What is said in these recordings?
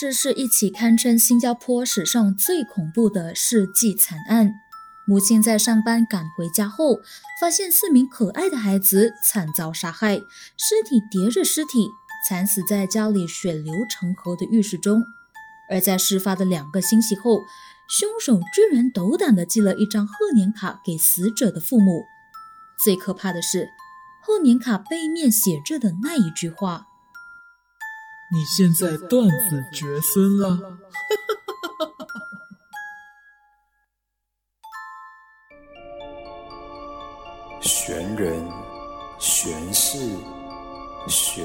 这是一起堪称新加坡史上最恐怖的世纪惨案。母亲在上班赶回家后，发现四名可爱的孩子惨遭杀害，尸体叠着尸体，惨死在家里血流成河的浴室中。而在事发的两个星期后，凶手居然斗胆地寄了一张贺年卡给死者的父母。最可怕的是，贺年卡背面写着的那一句话。你现在断子绝孙了。玄人、玄事、玄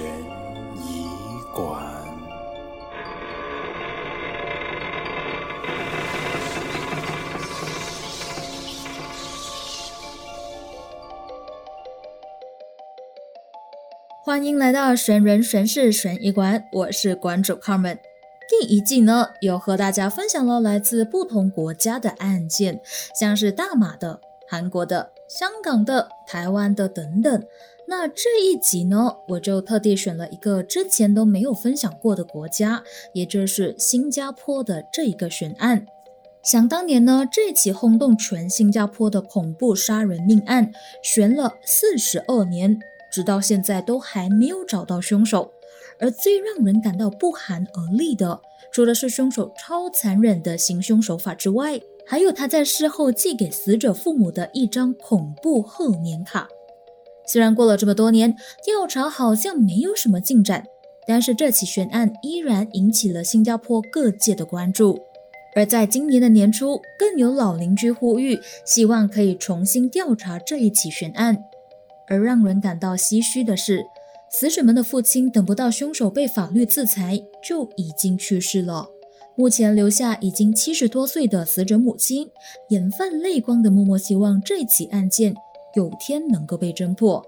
欢迎来到神人神事悬疑馆，我是馆主 Carmen。第一季呢，有和大家分享了来自不同国家的案件，像是大马的、韩国的、香港的、台湾的等等。那这一集呢，我就特地选了一个之前都没有分享过的国家，也就是新加坡的这一个悬案。想当年呢，这起轰动全新加坡的恐怖杀人命案，悬了四十二年。直到现在都还没有找到凶手，而最让人感到不寒而栗的，除了是凶手超残忍的行凶手法之外，还有他在事后寄给死者父母的一张恐怖贺年卡。虽然过了这么多年，调查好像没有什么进展，但是这起悬案依然引起了新加坡各界的关注。而在今年的年初，更有老邻居呼吁，希望可以重新调查这一起悬案。而让人感到唏嘘的是，死者们的父亲等不到凶手被法律制裁，就已经去世了。目前留下已经七十多岁的死者母亲，眼泛泪光的默默希望这起案件有天能够被侦破。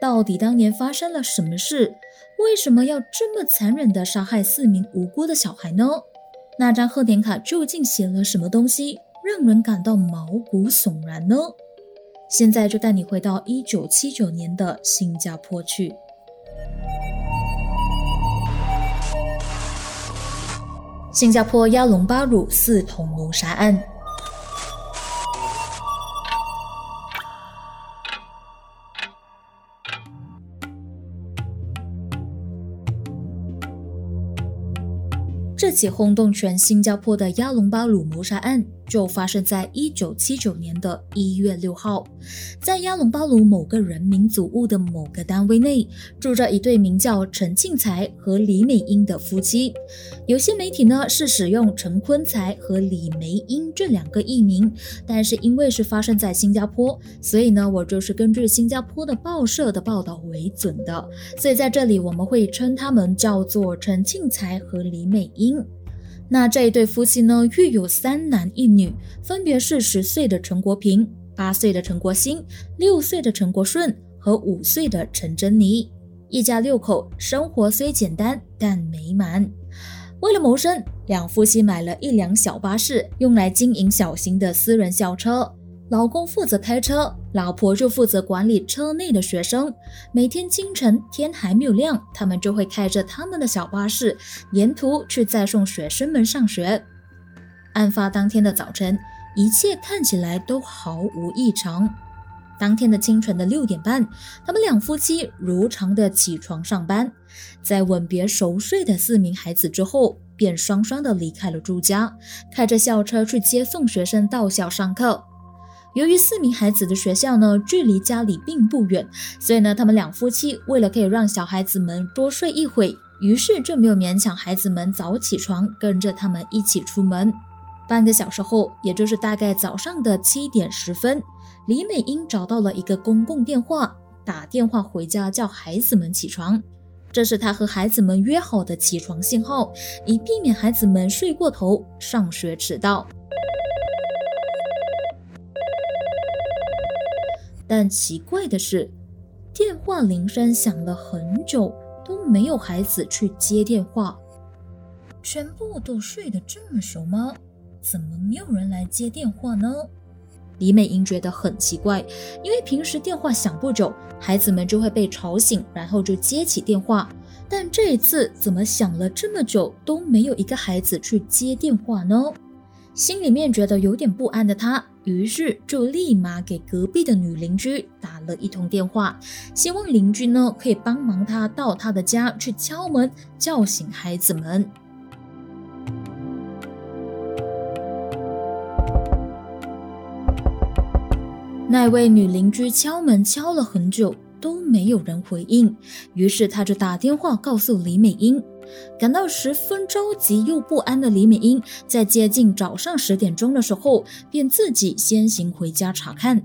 到底当年发生了什么事？为什么要这么残忍地杀害四名无辜的小孩呢？那张贺年卡究竟写了什么东西，让人感到毛骨悚然呢？现在就带你回到一九七九年的新加坡去。新加坡亚龙巴鲁四桶谋杀案。这起轰动全新加坡的亚龙巴鲁谋杀案。就发生在一九七九年的一月六号，在亚龙巴鲁某个人民组屋的某个单位内，住着一对名叫陈庆才和李美英的夫妻。有些媒体呢是使用陈坤才和李梅英这两个艺名，但是因为是发生在新加坡，所以呢我就是根据新加坡的报社的报道为准的，所以在这里我们会称他们叫做陈庆才和李美英。那这一对夫妻呢，育有三男一女，分别是十岁的陈国平、八岁的陈国兴、六岁的陈国顺和五岁的陈珍妮。一家六口，生活虽简单但美满。为了谋生，两夫妻买了一辆小巴士，用来经营小型的私人校车。老公负责开车，老婆就负责管理车内的学生。每天清晨天还没有亮，他们就会开着他们的小巴士，沿途去载送学生们上学。案发当天的早晨，一切看起来都毫无异常。当天的清晨的六点半，他们两夫妻如常的起床上班，在吻别熟睡的四名孩子之后，便双双的离开了住家，开着校车去接送学生到校上课。由于四名孩子的学校呢距离家里并不远，所以呢他们两夫妻为了可以让小孩子们多睡一会，于是就没有勉强孩子们早起床，跟着他们一起出门。半个小时后，也就是大概早上的七点十分，李美英找到了一个公共电话，打电话回家叫孩子们起床，这是她和孩子们约好的起床信号，以避免孩子们睡过头上学迟到。但奇怪的是，电话铃声响了很久，都没有孩子去接电话。全部都睡得这么熟吗？怎么没有人来接电话呢？李美英觉得很奇怪，因为平时电话响不久，孩子们就会被吵醒，然后就接起电话。但这一次怎么想了这么久都没有一个孩子去接电话呢？心里面觉得有点不安的他，于是就立马给隔壁的女邻居打了一通电话，希望邻居呢可以帮忙他到他的家去敲门，叫醒孩子们。那位女邻居敲门敲了很久，都没有人回应，于是他就打电话告诉李美英。感到十分着急又不安的李美英，在接近早上十点钟的时候，便自己先行回家查看。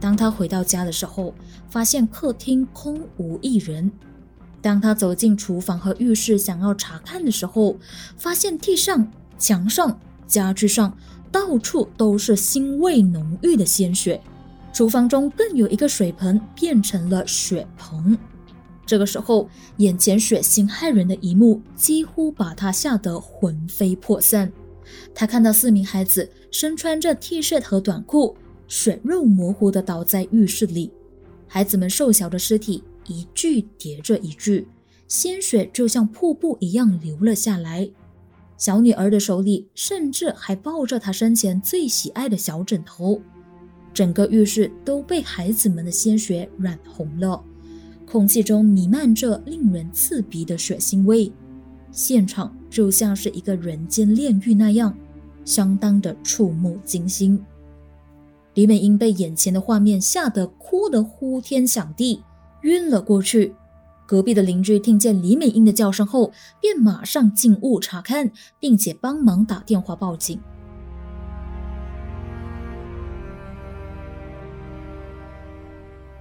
当他回到家的时候，发现客厅空无一人。当他走进厨房和浴室想要查看的时候，发现地上、墙上。家具上到处都是腥味浓郁的鲜血，厨房中更有一个水盆变成了血盆。这个时候，眼前血腥骇人的一幕几乎把他吓得魂飞魄散。他看到四名孩子身穿着 T 恤和短裤，血肉模糊地倒在浴室里，孩子们瘦小的尸体一具叠着一具，鲜血就像瀑布一样流了下来。小女儿的手里甚至还抱着她生前最喜爱的小枕头，整个浴室都被孩子们的鲜血染红了，空气中弥漫着令人刺鼻的血腥味，现场就像是一个人间炼狱那样，相当的触目惊心。李美英被眼前的画面吓得哭得呼天响地，晕了过去。隔壁的邻居听见李美英的叫声后，便马上进屋查看，并且帮忙打电话报警。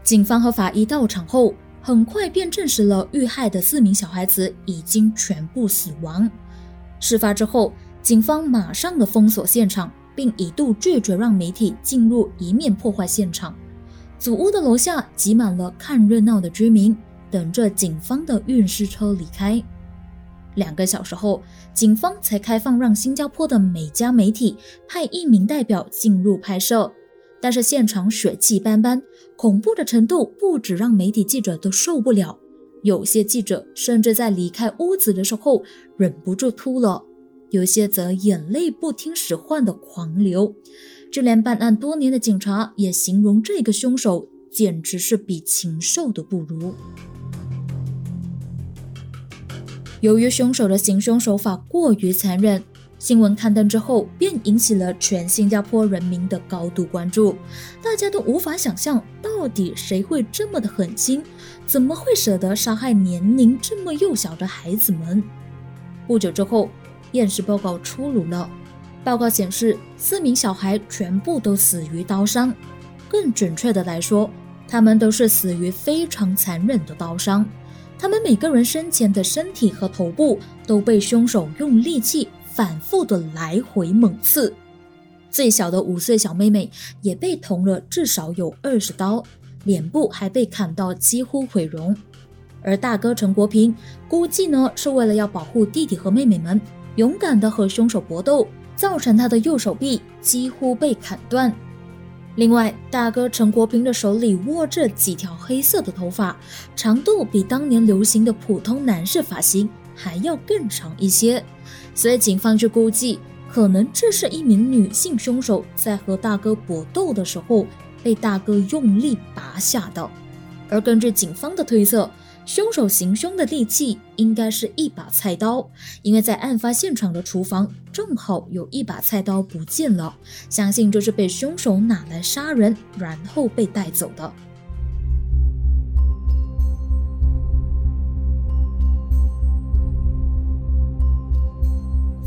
警方和法医到场后，很快便证实了遇害的四名小孩子已经全部死亡。事发之后，警方马上的封锁现场，并一度拒绝让媒体进入，以免破坏现场。祖屋的楼下挤满了看热闹的居民。等着警方的运尸车离开。两个小时后，警方才开放让新加坡的每家媒体派一名代表进入拍摄。但是现场血迹斑斑，恐怖的程度不止让媒体记者都受不了。有些记者甚至在离开屋子的时候忍不住哭了，有些则眼泪不听使唤的狂流。就连办案多年的警察也形容这个凶手简直是比禽兽都不如。由于凶手的行凶手法过于残忍，新闻刊登之后便引起了全新加坡人民的高度关注。大家都无法想象，到底谁会这么的狠心？怎么会舍得杀害年龄这么幼小的孩子们？不久之后，验尸报告出炉了。报告显示，四名小孩全部都死于刀伤。更准确的来说，他们都是死于非常残忍的刀伤。他们每个人生前的身体和头部都被凶手用利器反复的来回猛刺，最小的五岁小妹妹也被捅了至少有二十刀，脸部还被砍到几乎毁容。而大哥陈国平估计呢是为了要保护弟弟和妹妹们，勇敢的和凶手搏斗，造成他的右手臂几乎被砍断。另外，大哥陈国平的手里握着几条黑色的头发，长度比当年流行的普通男士发型还要更长一些，所以警方就估计，可能这是一名女性凶手在和大哥搏斗的时候被大哥用力拔下的。而根据警方的推测，凶手行凶的利器应该是一把菜刀，因为在案发现场的厨房正好有一把菜刀不见了，相信就是被凶手拿来杀人，然后被带走的。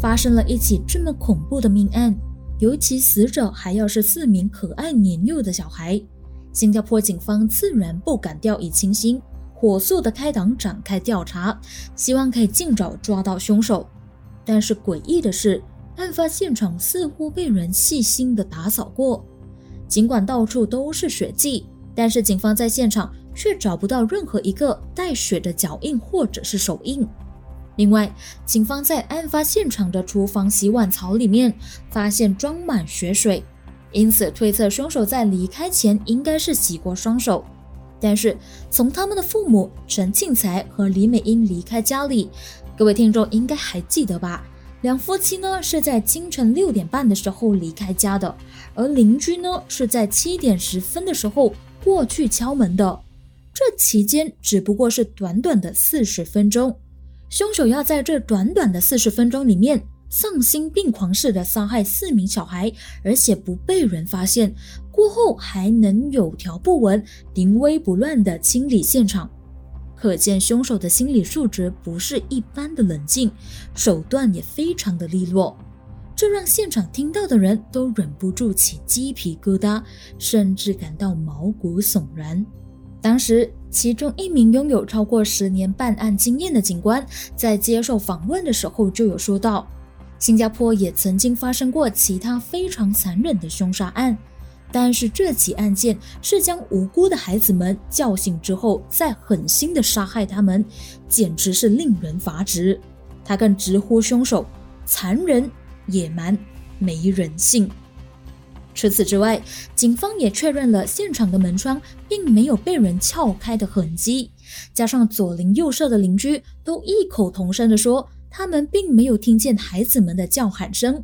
发生了一起这么恐怖的命案，尤其死者还要是四名可爱年幼的小孩，新加坡警方自然不敢掉以轻心。火速的开档展开调查，希望可以尽早抓到凶手。但是诡异的是，案发现场似乎被人细心的打扫过，尽管到处都是血迹，但是警方在现场却找不到任何一个带血的脚印或者是手印。另外，警方在案发现场的厨房洗碗槽里面发现装满血水，因此推测凶手在离开前应该是洗过双手。但是，从他们的父母陈庆才和李美英离开家里，各位听众应该还记得吧？两夫妻呢是在清晨六点半的时候离开家的，而邻居呢是在七点十分的时候过去敲门的。这期间只不过是短短的四十分钟。凶手要在这短短的四十分钟里面丧心病狂似的杀害四名小孩，而且不被人发现，过后还能有条不紊、临危不乱的清理现场，可见凶手的心理素质不是一般的冷静，手段也非常的利落，这让现场听到的人都忍不住起鸡皮疙瘩，甚至感到毛骨悚然。当时，其中一名拥有超过十年办案经验的警官在接受访问的时候就有说到，新加坡也曾经发生过其他非常残忍的凶杀案，但是这起案件是将无辜的孩子们叫醒之后再狠心的杀害他们，简直是令人发指。他更直呼凶手残忍、野蛮、没人性。除此之外，警方也确认了现场的门窗并没有被人撬开的痕迹，加上左邻右舍的邻居都异口同声地说，他们并没有听见孩子们的叫喊声，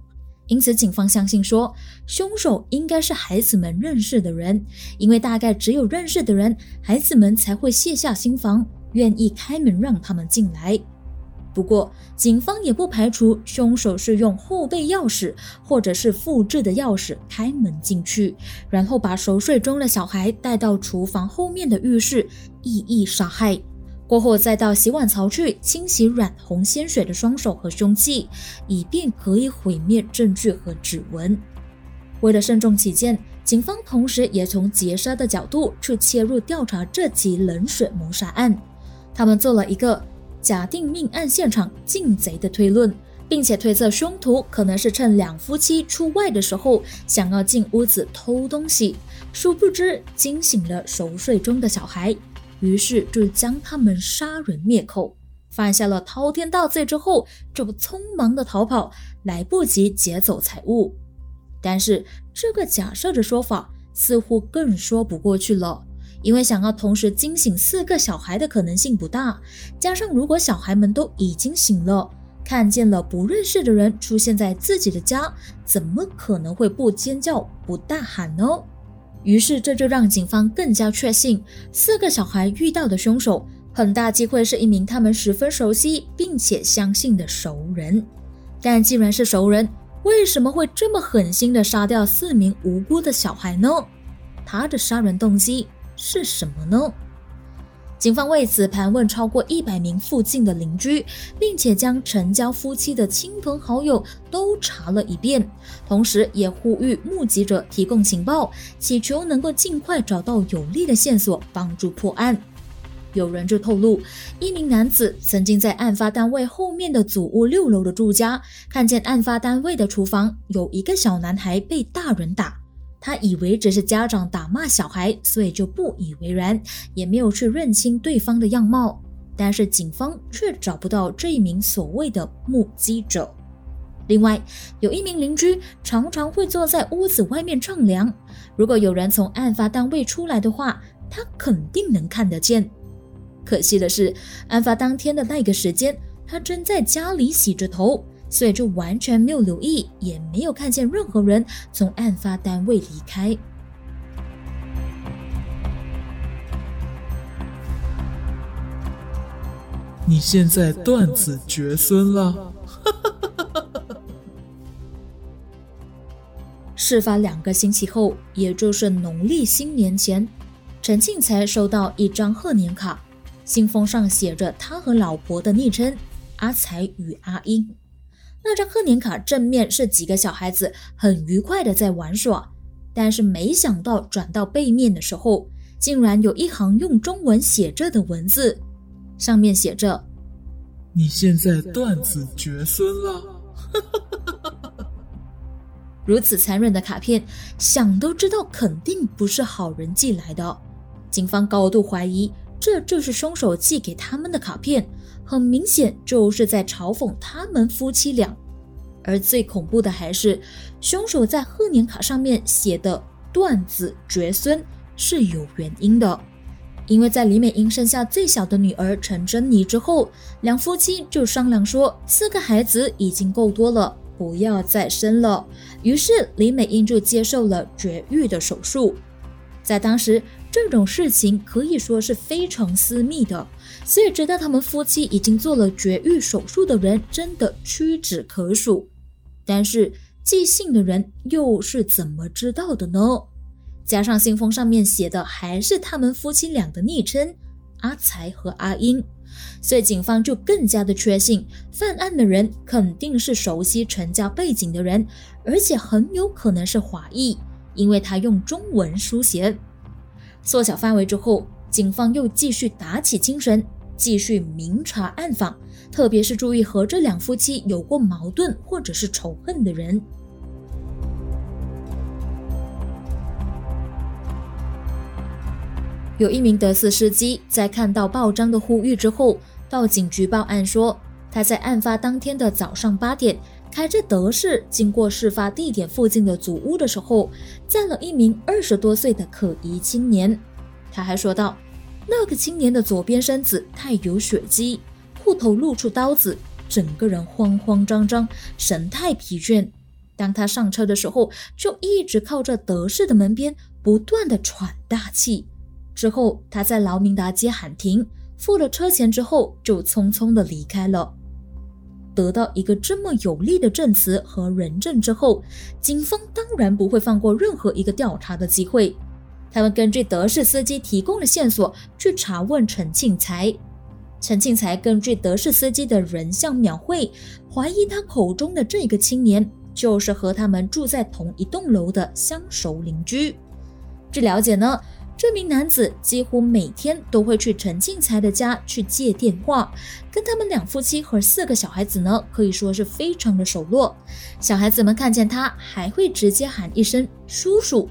因此警方相信说，凶手应该是孩子们认识的人，因为大概只有认识的人，孩子们才会卸下心防，愿意开门让他们进来。不过，警方也不排除凶手是用后备钥匙或者是复制的钥匙开门进去，然后把熟睡中的小孩带到厨房后面的浴室，意意杀害。过后再到洗碗槽去清洗染红鲜血的双手和凶器，以便可以毁灭证据和指纹。为了慎重起见，警方同时也从劫杀的角度去切入调查这起冷血谋杀案。他们做了一个。假定命案现场进贼的推论，并且推测凶徒可能是趁两夫妻出外的时候想要进屋子偷东西，殊不知惊醒了熟睡中的小孩，于是就将他们杀人灭口，犯下了滔天大罪之后就匆忙的逃跑，来不及劫走财物。但是这个假设的说法似乎更说不过去了。因为想要同时惊醒四个小孩的可能性不大，加上如果小孩们都已经醒了，看见了不认识的人出现在自己的家，怎么可能会不尖叫不大喊呢？于是这就让警方更加确信，四个小孩遇到的凶手很大机会是一名他们十分熟悉并且相信的熟人。但既然是熟人，为什么会这么狠心的杀掉四名无辜的小孩呢？他的杀人动机？是什么呢？警方为此盘问超过一百名附近的邻居，并且将陈家夫妻的亲朋好友都查了一遍，同时也呼吁目击者提供情报，祈求能够尽快找到有力的线索，帮助破案。有人就透露，一名男子曾经在案发单位后面的祖屋六楼的住家，看见案发单位的厨房有一个小男孩被大人打。他以为只是家长打骂小孩，所以就不以为然，也没有去认清对方的样貌。但是警方却找不到这一名所谓的目击者。另外，有一名邻居常常会坐在屋子外面乘凉，如果有人从案发单位出来的话，他肯定能看得见。可惜的是，案发当天的那个时间，他正在家里洗着头。所以就完全没有留意，也没有看见任何人从案发单位离开。你现在断子绝孙了。事发两个星期后，也就是农历新年前，陈庆才收到一张贺年卡，信封上写着他和老婆的昵称阿才与阿英。那张贺年卡正面是几个小孩子很愉快的在玩耍，但是没想到转到背面的时候，竟然有一行用中文写着的文字，上面写着：“你现在断子绝孙了。”如此残忍的卡片，想都知道肯定不是好人寄来的。警方高度怀疑，这就是凶手寄给他们的卡片，很明显就是在嘲讽他们夫妻俩。而最恐怖的还是，凶手在贺年卡上面写的“断子绝孙”是有原因的，因为在李美英生下最小的女儿陈珍妮之后，两夫妻就商量说，四个孩子已经够多了，不要再生了。于是李美英就接受了绝育的手术。在当时，这种事情可以说是非常私密的，所以知道他们夫妻已经做了绝育手术的人，真的屈指可数。但是寄信的人又是怎么知道的呢？加上信封上面写的还是他们夫妻俩的昵称阿才和阿英，所以警方就更加的确信犯案的人肯定是熟悉陈家背景的人，而且很有可能是华裔，因为他用中文书写。缩小范围之后，警方又继续打起精神，继续明察暗访。特别是注意和这两夫妻有过矛盾或者是仇恨的人。有一名德斯司机在看到报章的呼吁之后，到警局报案说，他在案发当天的早上八点，开着德士经过事发地点附近的祖屋的时候，载了一名二十多岁的可疑青年。他还说道，那个青年的左边身子太有血迹。裤头露出刀子，整个人慌慌张张，神态疲倦。当他上车的时候，就一直靠着德士的门边，不断的喘大气。之后，他在劳明达街喊停，付了车钱之后，就匆匆的离开了。得到一个这么有力的证词和人证之后，警方当然不会放过任何一个调查的机会。他们根据德士司机提供的线索去查问陈庆才。陈庆才根据德士司机的人像描绘，怀疑他口中的这个青年就是和他们住在同一栋楼的相熟邻居。据了解呢，这名男子几乎每天都会去陈庆才的家去借电话，跟他们两夫妻和四个小孩子呢，可以说是非常的熟络。小孩子们看见他，还会直接喊一声叔叔。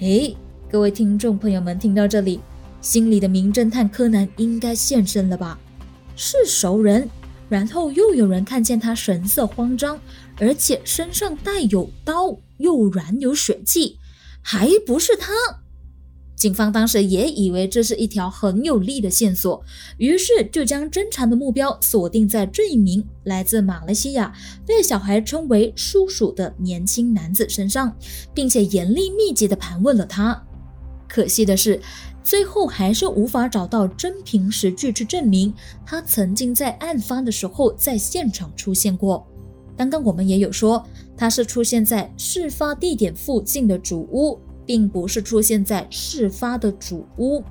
哎，各位听众朋友们，听到这里。心里的名侦探柯南应该现身了吧？是熟人，然后又有人看见他神色慌张，而且身上带有刀，又染有血迹，还不是他？警方当时也以为这是一条很有力的线索，于是就将侦查的目标锁定在这一名来自马来西亚、被小孩称为叔叔的年轻男子身上，并且严厉密集地盘问了他。可惜的是。最后还是无法找到真凭实据去证明他曾经在案发的时候在现场出现过。刚刚我们也有说，他是出现在事发地点附近的主屋，并不是出现在事发的主屋，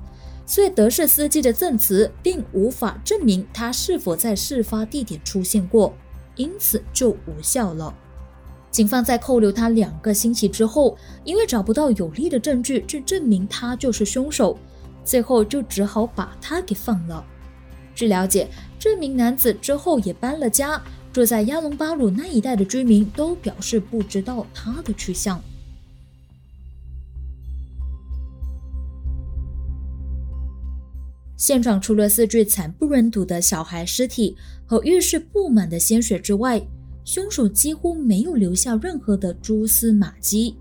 所以德士司机的证词并无法证明他是否在事发地点出现过，因此就无效了。警方在扣留他两个星期之后，因为找不到有力的证据去证明他就是凶手，最后就只好把他给放了。据了解，这名男子之后也搬了家，住在亚龙巴鲁那一带的居民都表示不知道他的去向。现场除了四具惨不忍睹的小孩尸体和浴室布满的鲜血之外，凶手几乎没有留下任何的蛛丝马迹。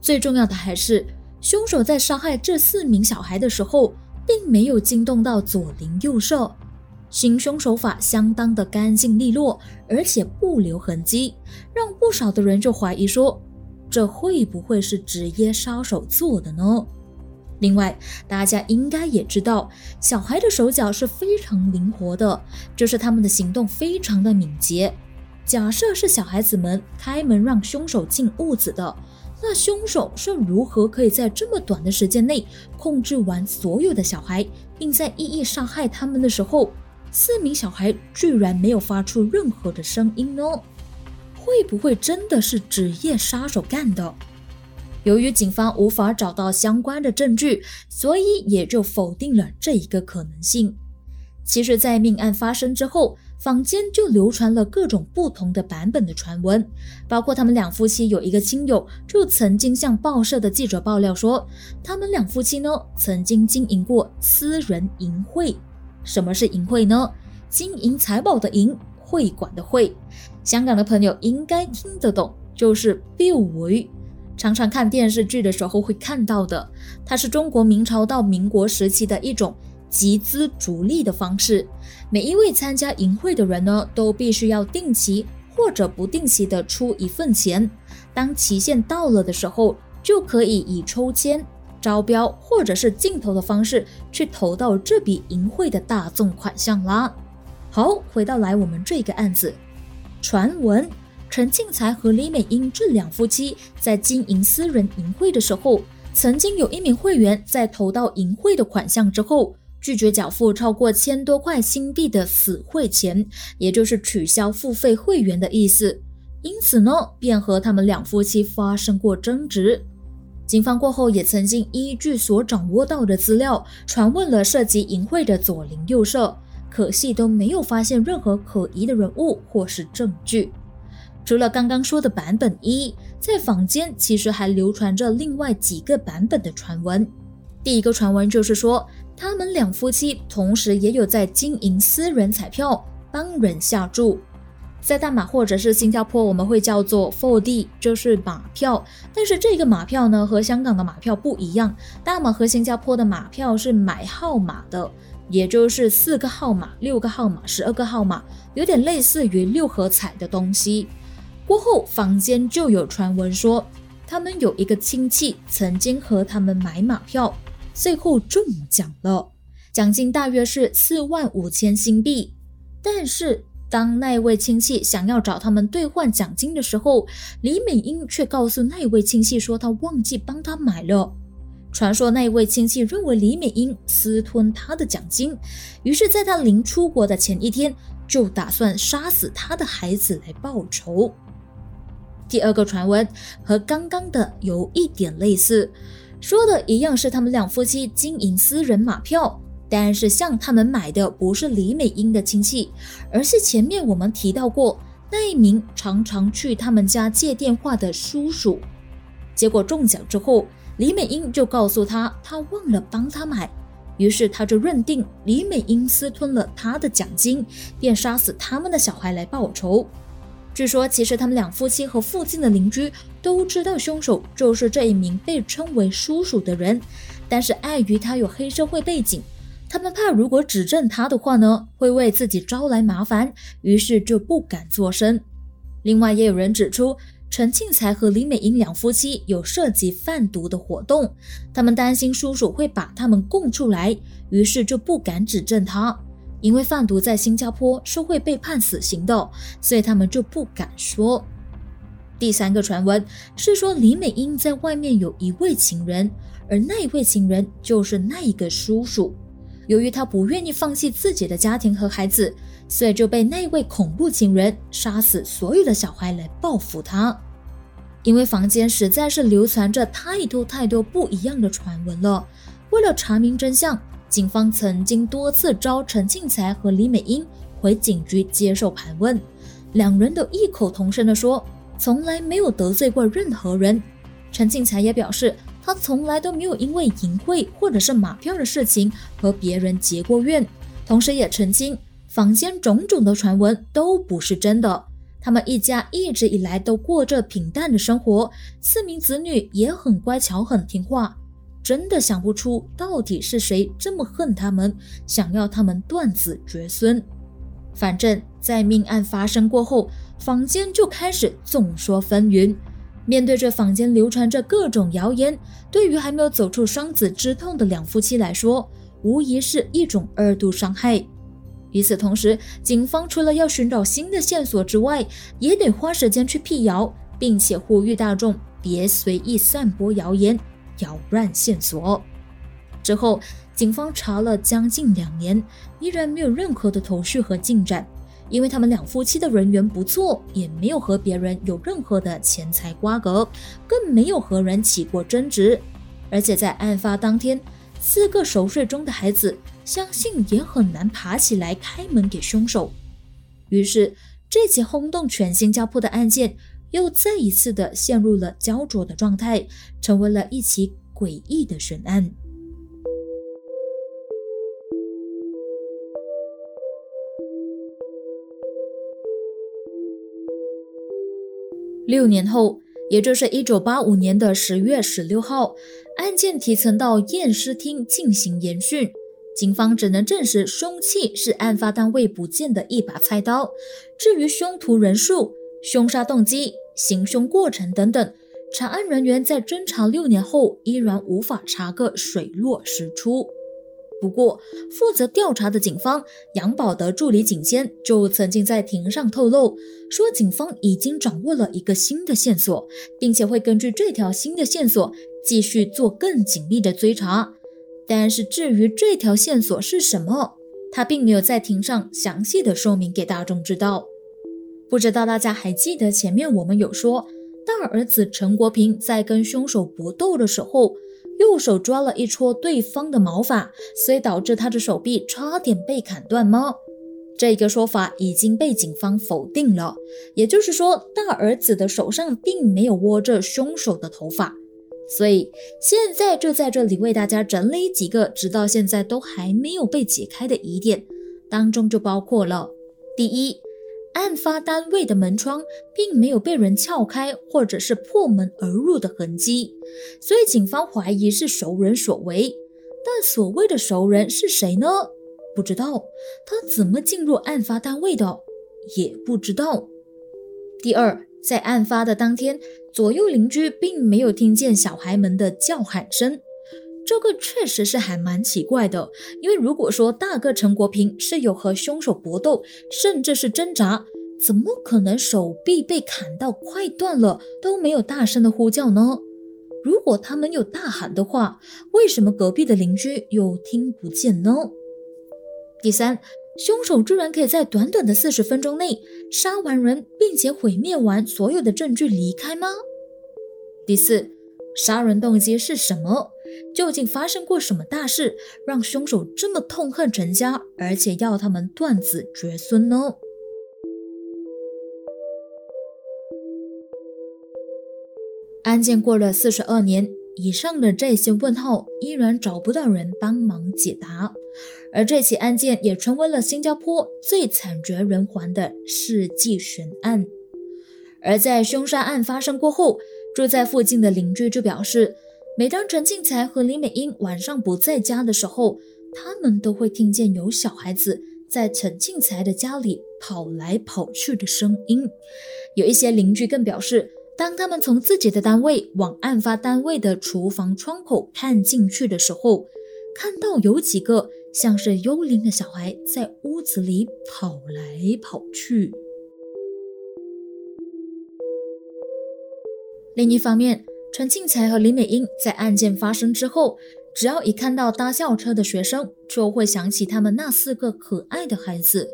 最重要的还是，凶手在杀害这四名小孩的时候，并没有惊动到左邻右舍，行凶手法相当的干净利落，而且不留痕迹，让不少的人就怀疑说，这会不会是职业杀手做的呢？另外，大家应该也知道，小孩的手脚是非常灵活的，就是他们的行动非常的敏捷。假设是小孩子们开门让凶手进屋子的，那凶手是如何可以在这么短的时间内控制完所有的小孩，并在一一杀害他们的时候，四名小孩居然没有发出任何的声音呢？会不会真的是职业杀手干的？由于警方无法找到相关的证据，所以也就否定了这一个可能性。其实，在命案发生之后，坊间就流传了各种不同的版本的传闻，包括他们两夫妻有一个亲友就曾经向报社的记者爆料说，他们两夫妻呢曾经经营过私人淫会。什么是淫会呢？金银财宝的银，会馆的会。香港的朋友应该听得懂，就是钓鱼。常常看电视剧的时候会看到的，它是中国明朝到民国时期的一种。集资逐利的方式，每一位参加淫会的人呢，都必须要定期或者不定期的出一份钱。当期限到了的时候，就可以以抽签、招标或者是竞投的方式去投到这笔淫会的大众款项啦。好，回到来我们这个案子，传闻陈庆才和李美英这两夫妻在经营私人淫会的时候，曾经有一名会员在投到淫会的款项之后。拒绝缴付超过千多块新币的死会钱，也就是取消付费会员的意思。因此呢，便和他们两夫妻发生过争执。警方过后也曾经依据所掌握到的资料，传问了涉及淫秽的左邻右舍，可惜都没有发现任何可疑的人物或是证据。除了刚刚说的版本一，在坊间其实还流传着另外几个版本的传闻。第一个传闻就是说。他们两夫妻同时也有在经营私人彩票，帮人下注。在大马或者是新加坡，我们会叫做 f o r D，就是马票。但是这个马票呢，和香港的马票不一样。大马和新加坡的马票是买号码的，也就是四个号码、六个号码、十二个号码，有点类似于六合彩的东西。过后，坊间就有传闻说，他们有一个亲戚曾经和他们买马票。最后中奖了，奖金大约是四万五千新币。但是当那位亲戚想要找他们兑换奖金的时候，李美英却告诉那位亲戚说他忘记帮他买了。传说那位亲戚认为李美英私吞他的奖金，于是在他临出国的前一天就打算杀死他的孩子来报仇。第二个传闻和刚刚的有一点类似。说的一样是他们两夫妻经营私人马票，但是向他们买的不是李美英的亲戚，而是前面我们提到过那一名常常去他们家借电话的叔叔。结果中奖之后，李美英就告诉他，他忘了帮他买，于是他就认定李美英私吞了他的奖金，便杀死他们的小孩来报仇。据说，其实他们两夫妻和附近的邻居都知道凶手就是这一名被称为叔叔的人，但是碍于他有黑社会背景，他们怕如果指证他的话呢，会为自己招来麻烦，于是就不敢作声。另外，也有人指出，陈庆才和李美英两夫妻有涉及贩毒的活动，他们担心叔叔会把他们供出来，于是就不敢指证他。因为贩毒在新加坡是会被判死刑的，所以他们就不敢说。第三个传闻是说李美英在外面有一位情人，而那一位情人就是那一个叔叔。由于他不愿意放弃自己的家庭和孩子，所以就被那位恐怖情人杀死所有的小孩来报复他。因为房间实在是流传着太多太多不一样的传闻了，为了查明真相。警方曾经多次召陈庆才和李美英回警局接受盘问，两人都异口同声地说，从来没有得罪过任何人。陈庆才也表示，他从来都没有因为淫秽或者是马票的事情和别人结过怨，同时也澄清，坊间种种的传闻都不是真的。他们一家一直以来都过着平淡的生活，四名子女也很乖巧、很听话。真的想不出到底是谁这么恨他们，想要他们断子绝孙。反正，在命案发生过后，坊间就开始众说纷纭。面对着坊间流传着各种谣言，对于还没有走出双子之痛的两夫妻来说，无疑是一种二度伤害。与此同时，警方除了要寻找新的线索之外，也得花时间去辟谣，并且呼吁大众别随意散播谣言。扰乱线索之后，警方查了将近两年，依然没有任何的头绪和进展。因为他们两夫妻的人缘不错，也没有和别人有任何的钱财瓜葛，更没有和人起过争执。而且在案发当天，四个熟睡中的孩子，相信也很难爬起来开门给凶手。于是，这起轰动全新加坡的案件又再一次的陷入了焦灼的状态，成为了一起诡异的悬案。六年后，也就是一九八五年的十月十六号，案件提呈到验尸厅进行研讯。警方只能证实凶器是案发单位不见的一把菜刀。至于凶徒人数、凶杀动机、行凶过程等等，查案人员在侦查六年后依然无法查个水落石出。不过，负责调查的警方杨宝德助理警监就曾经在庭上透露，说警方已经掌握了一个新的线索，并且会根据这条新的线索继续做更紧密的追查。但是，至于这条线索是什么，他并没有在庭上详细的说明给大众知道。不知道大家还记得前面我们有说，大儿子陈国平在跟凶手搏斗的时候。右手抓了一撮对方的毛发，所以导致他的手臂差点被砍断吗？这个说法已经被警方否定了。也就是说，大儿子的手上并没有握着凶手的头发。所以现在就在这里为大家整理几个直到现在都还没有被解开的疑点，当中就包括了第一。案发单位的门窗并没有被人撬开，或者是破门而入的痕迹，所以警方怀疑是熟人所为。但所谓的熟人是谁呢？不知道。他怎么进入案发单位的？也不知道。第二，在案发的当天，左右邻居并没有听见小孩们的叫喊声。这个确实是还蛮奇怪的，因为如果说大哥陈国平是有和凶手搏斗，甚至是挣扎，怎么可能手臂被砍到快断了都没有大声的呼叫呢？如果他们有大喊的话，为什么隔壁的邻居又听不见呢？第三，凶手居然可以在短短的四十分钟内杀完人，并且毁灭完所有的证据离开吗？第四，杀人动机是什么？究竟发生过什么大事，让凶手这么痛恨陈家，而且要他们断子绝孙呢？案件过了四十二年，以上的这些问号依然找不到人帮忙解答，而这起案件也成为了新加坡最惨绝人寰的世纪悬案。而在凶杀案发生过后，住在附近的邻居就表示。每当陈庆才和李美英晚上不在家的时候，他们都会听见有小孩子在陈庆才的家里跑来跑去的声音。有一些邻居更表示，当他们从自己的单位往案发单位的厨房窗口看进去的时候，看到有几个像是幽灵的小孩在屋子里跑来跑去。另一方面，陈庆才和李美英在案件发生之后，只要一看到搭校车的学生，就会想起他们那四个可爱的孩子。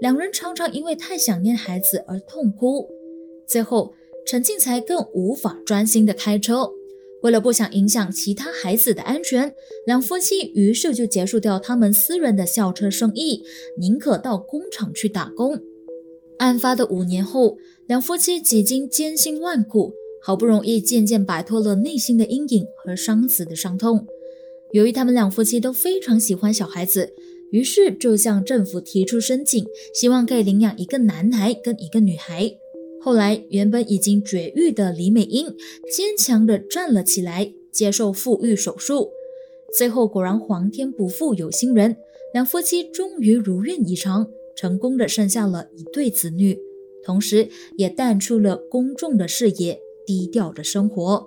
两人常常因为太想念孩子而痛哭。最后，陈庆才更无法专心的开车。为了不想影响其他孩子的安全，两夫妻于是就结束掉他们私人的校车生意，宁可到工厂去打工。案发的五年后，两夫妻几经艰辛万苦。好不容易渐渐摆脱了内心的阴影和伤子的伤痛。由于他们两夫妻都非常喜欢小孩子，于是就向政府提出申请，希望可以领养一个男孩跟一个女孩。后来，原本已经绝育的李美英坚强地站了起来，接受复育手术。最后，果然皇天不负有心人，两夫妻终于如愿以偿，成功的生下了一对子女，同时也淡出了公众的视野。低调的生活，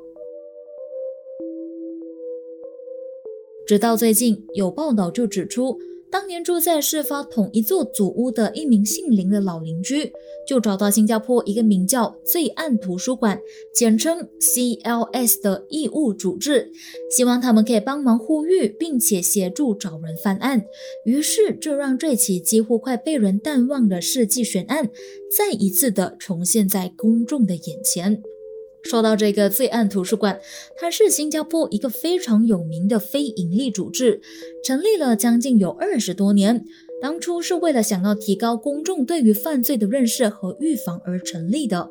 直到最近有报道就指出，当年住在事发同一座祖屋的一名姓林的老邻居，就找到新加坡一个名叫“罪案图书馆”（简称 CLS） 的义务组织，希望他们可以帮忙呼吁，并且协助找人翻案。于是，这让这起几乎快被人淡忘的世纪悬案，再一次的重现在公众的眼前。说到这个罪案图书馆，它是新加坡一个非常有名的非营利组织，成立了将近有二十多年。当初是为了想要提高公众对于犯罪的认识和预防而成立的。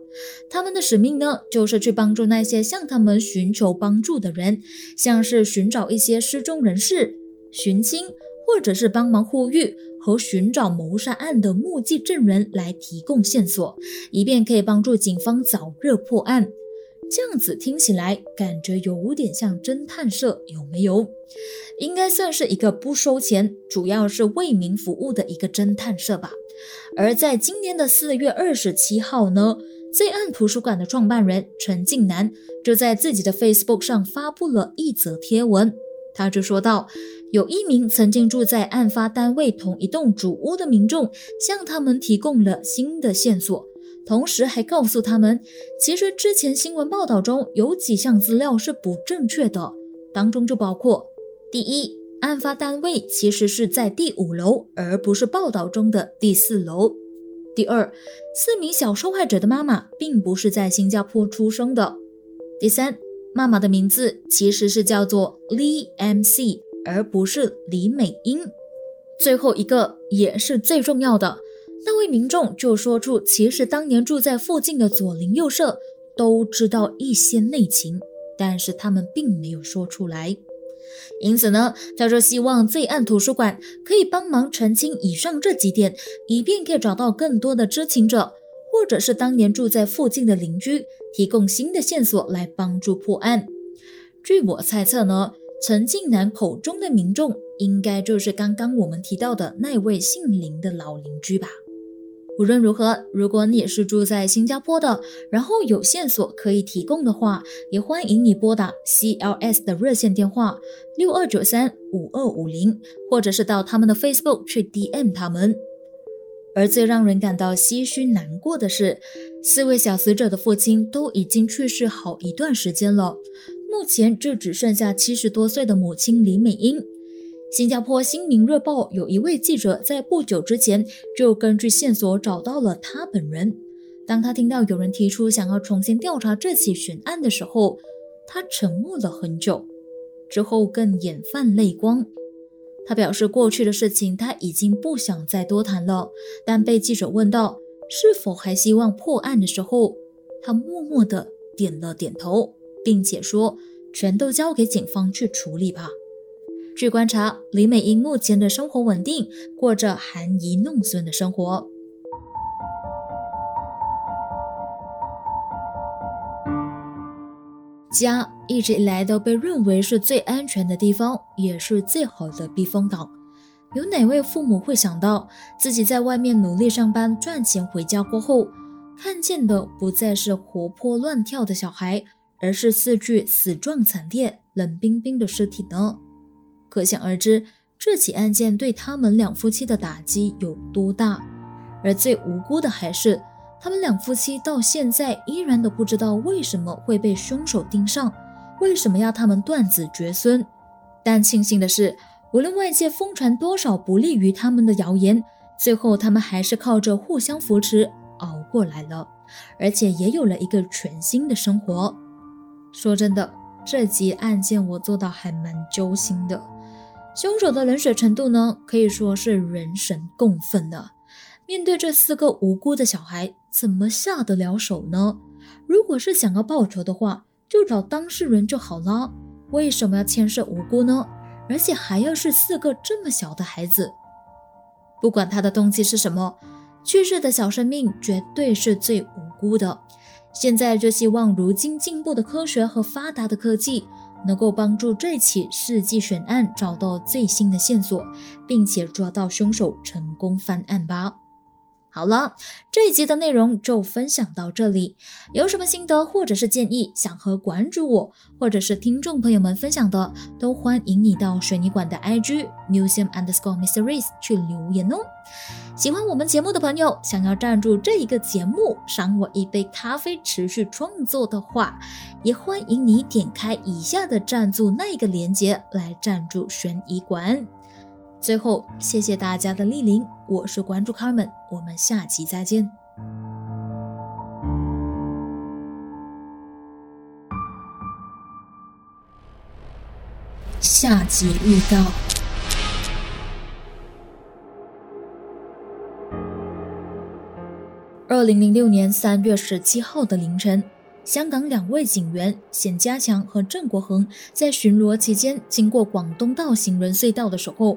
他们的使命呢，就是去帮助那些向他们寻求帮助的人，像是寻找一些失踪人士、寻亲，或者是帮忙呼吁和寻找谋杀案的目击证人来提供线索，以便可以帮助警方早日破案。这样子听起来感觉有点像侦探社，有没有？应该算是一个不收钱，主要是为民服务的一个侦探社吧。而在今年的四月二十七号呢，罪案图书馆的创办人陈静南就在自己的 Facebook 上发布了一则贴文，他就说到，有一名曾经住在案发单位同一栋主屋的民众，向他们提供了新的线索。同时还告诉他们，其实之前新闻报道中有几项资料是不正确的，当中就包括：第一，案发单位其实是在第五楼，而不是报道中的第四楼；第二，四名小受害者的妈妈并不是在新加坡出生的；第三，妈妈的名字其实是叫做 Lee M C，而不是李美英；最后一个也是最重要的。那位民众就说出，其实当年住在附近的左邻右舍都知道一些内情，但是他们并没有说出来。因此呢，他说希望罪案图书馆可以帮忙澄清以上这几点，以便可以找到更多的知情者，或者是当年住在附近的邻居，提供新的线索来帮助破案。据我猜测呢，陈静南口中的民众，应该就是刚刚我们提到的那位姓林的老邻居吧。无论如何，如果你也是住在新加坡的，然后有线索可以提供的话，也欢迎你拨打 CLS 的热线电话六二九三五二五零，或者是到他们的 Facebook 去 DM 他们。而最让人感到唏嘘难过的是，四位小死者的父亲都已经去世好一段时间了，目前就只剩下七十多岁的母亲李美英。新加坡《新民日报》有一位记者在不久之前就根据线索找到了他本人。当他听到有人提出想要重新调查这起悬案的时候，他沉默了很久，之后更眼泛泪光。他表示过去的事情他已经不想再多谈了，但被记者问到是否还希望破案的时候，他默默地点了点头，并且说：“全都交给警方去处理吧。”据观察，李美英目前的生活稳定，过着含饴弄孙的生活。家一直以来都被认为是最安全的地方，也是最好的避风港。有哪位父母会想到，自己在外面努力上班赚钱，回家过后，看见的不再是活泼乱跳的小孩，而是四具死状惨烈、冷冰冰的尸体呢？可想而知，这起案件对他们两夫妻的打击有多大。而最无辜的还是，他们两夫妻到现在依然都不知道为什么会被凶手盯上，为什么要他们断子绝孙。但庆幸的是，无论外界疯传多少不利于他们的谣言，最后他们还是靠着互相扶持熬过来了，而且也有了一个全新的生活。说真的，这起案件我做到还蛮揪心的。凶手的冷血程度呢，可以说是人神共愤的。面对这四个无辜的小孩，怎么下得了手呢？如果是想要报仇的话，就找当事人就好了。为什么要牵涉无辜呢？而且还要是四个这么小的孩子？不管他的动机是什么，去世的小生命绝对是最无辜的。现在就希望，如今进步的科学和发达的科技。能够帮助这起世纪悬案找到最新的线索，并且抓到凶手，成功翻案吧。好了，这一集的内容就分享到这里。有什么心得或者是建议，想和馆主我或者是听众朋友们分享的，都欢迎你到水泥馆的 IG museum underscore mysteries 去留言哦。喜欢我们节目的朋友，想要赞助这一个节目，赏我一杯咖啡，持续创作的话，也欢迎你点开以下的赞助那个链接来赞助悬疑馆。最后，谢谢大家的莅临，我是关注卡们，我们下期再见。下集预告。二零零六年三月十七号的凌晨，香港两位警员冼家强和郑国恒在巡逻期间，经过广东道行人隧道的时候，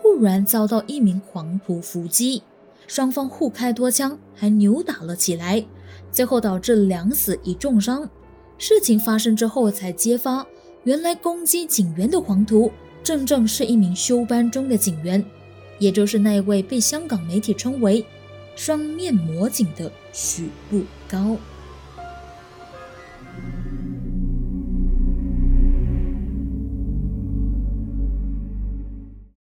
忽然遭到一名黄仆伏击，双方互开多枪，还扭打了起来，最后导致两死一重伤。事情发生之后才揭发，原来攻击警员的黄图正正是一名休班中的警员，也就是那位被香港媒体称为。双面魔警的许步高。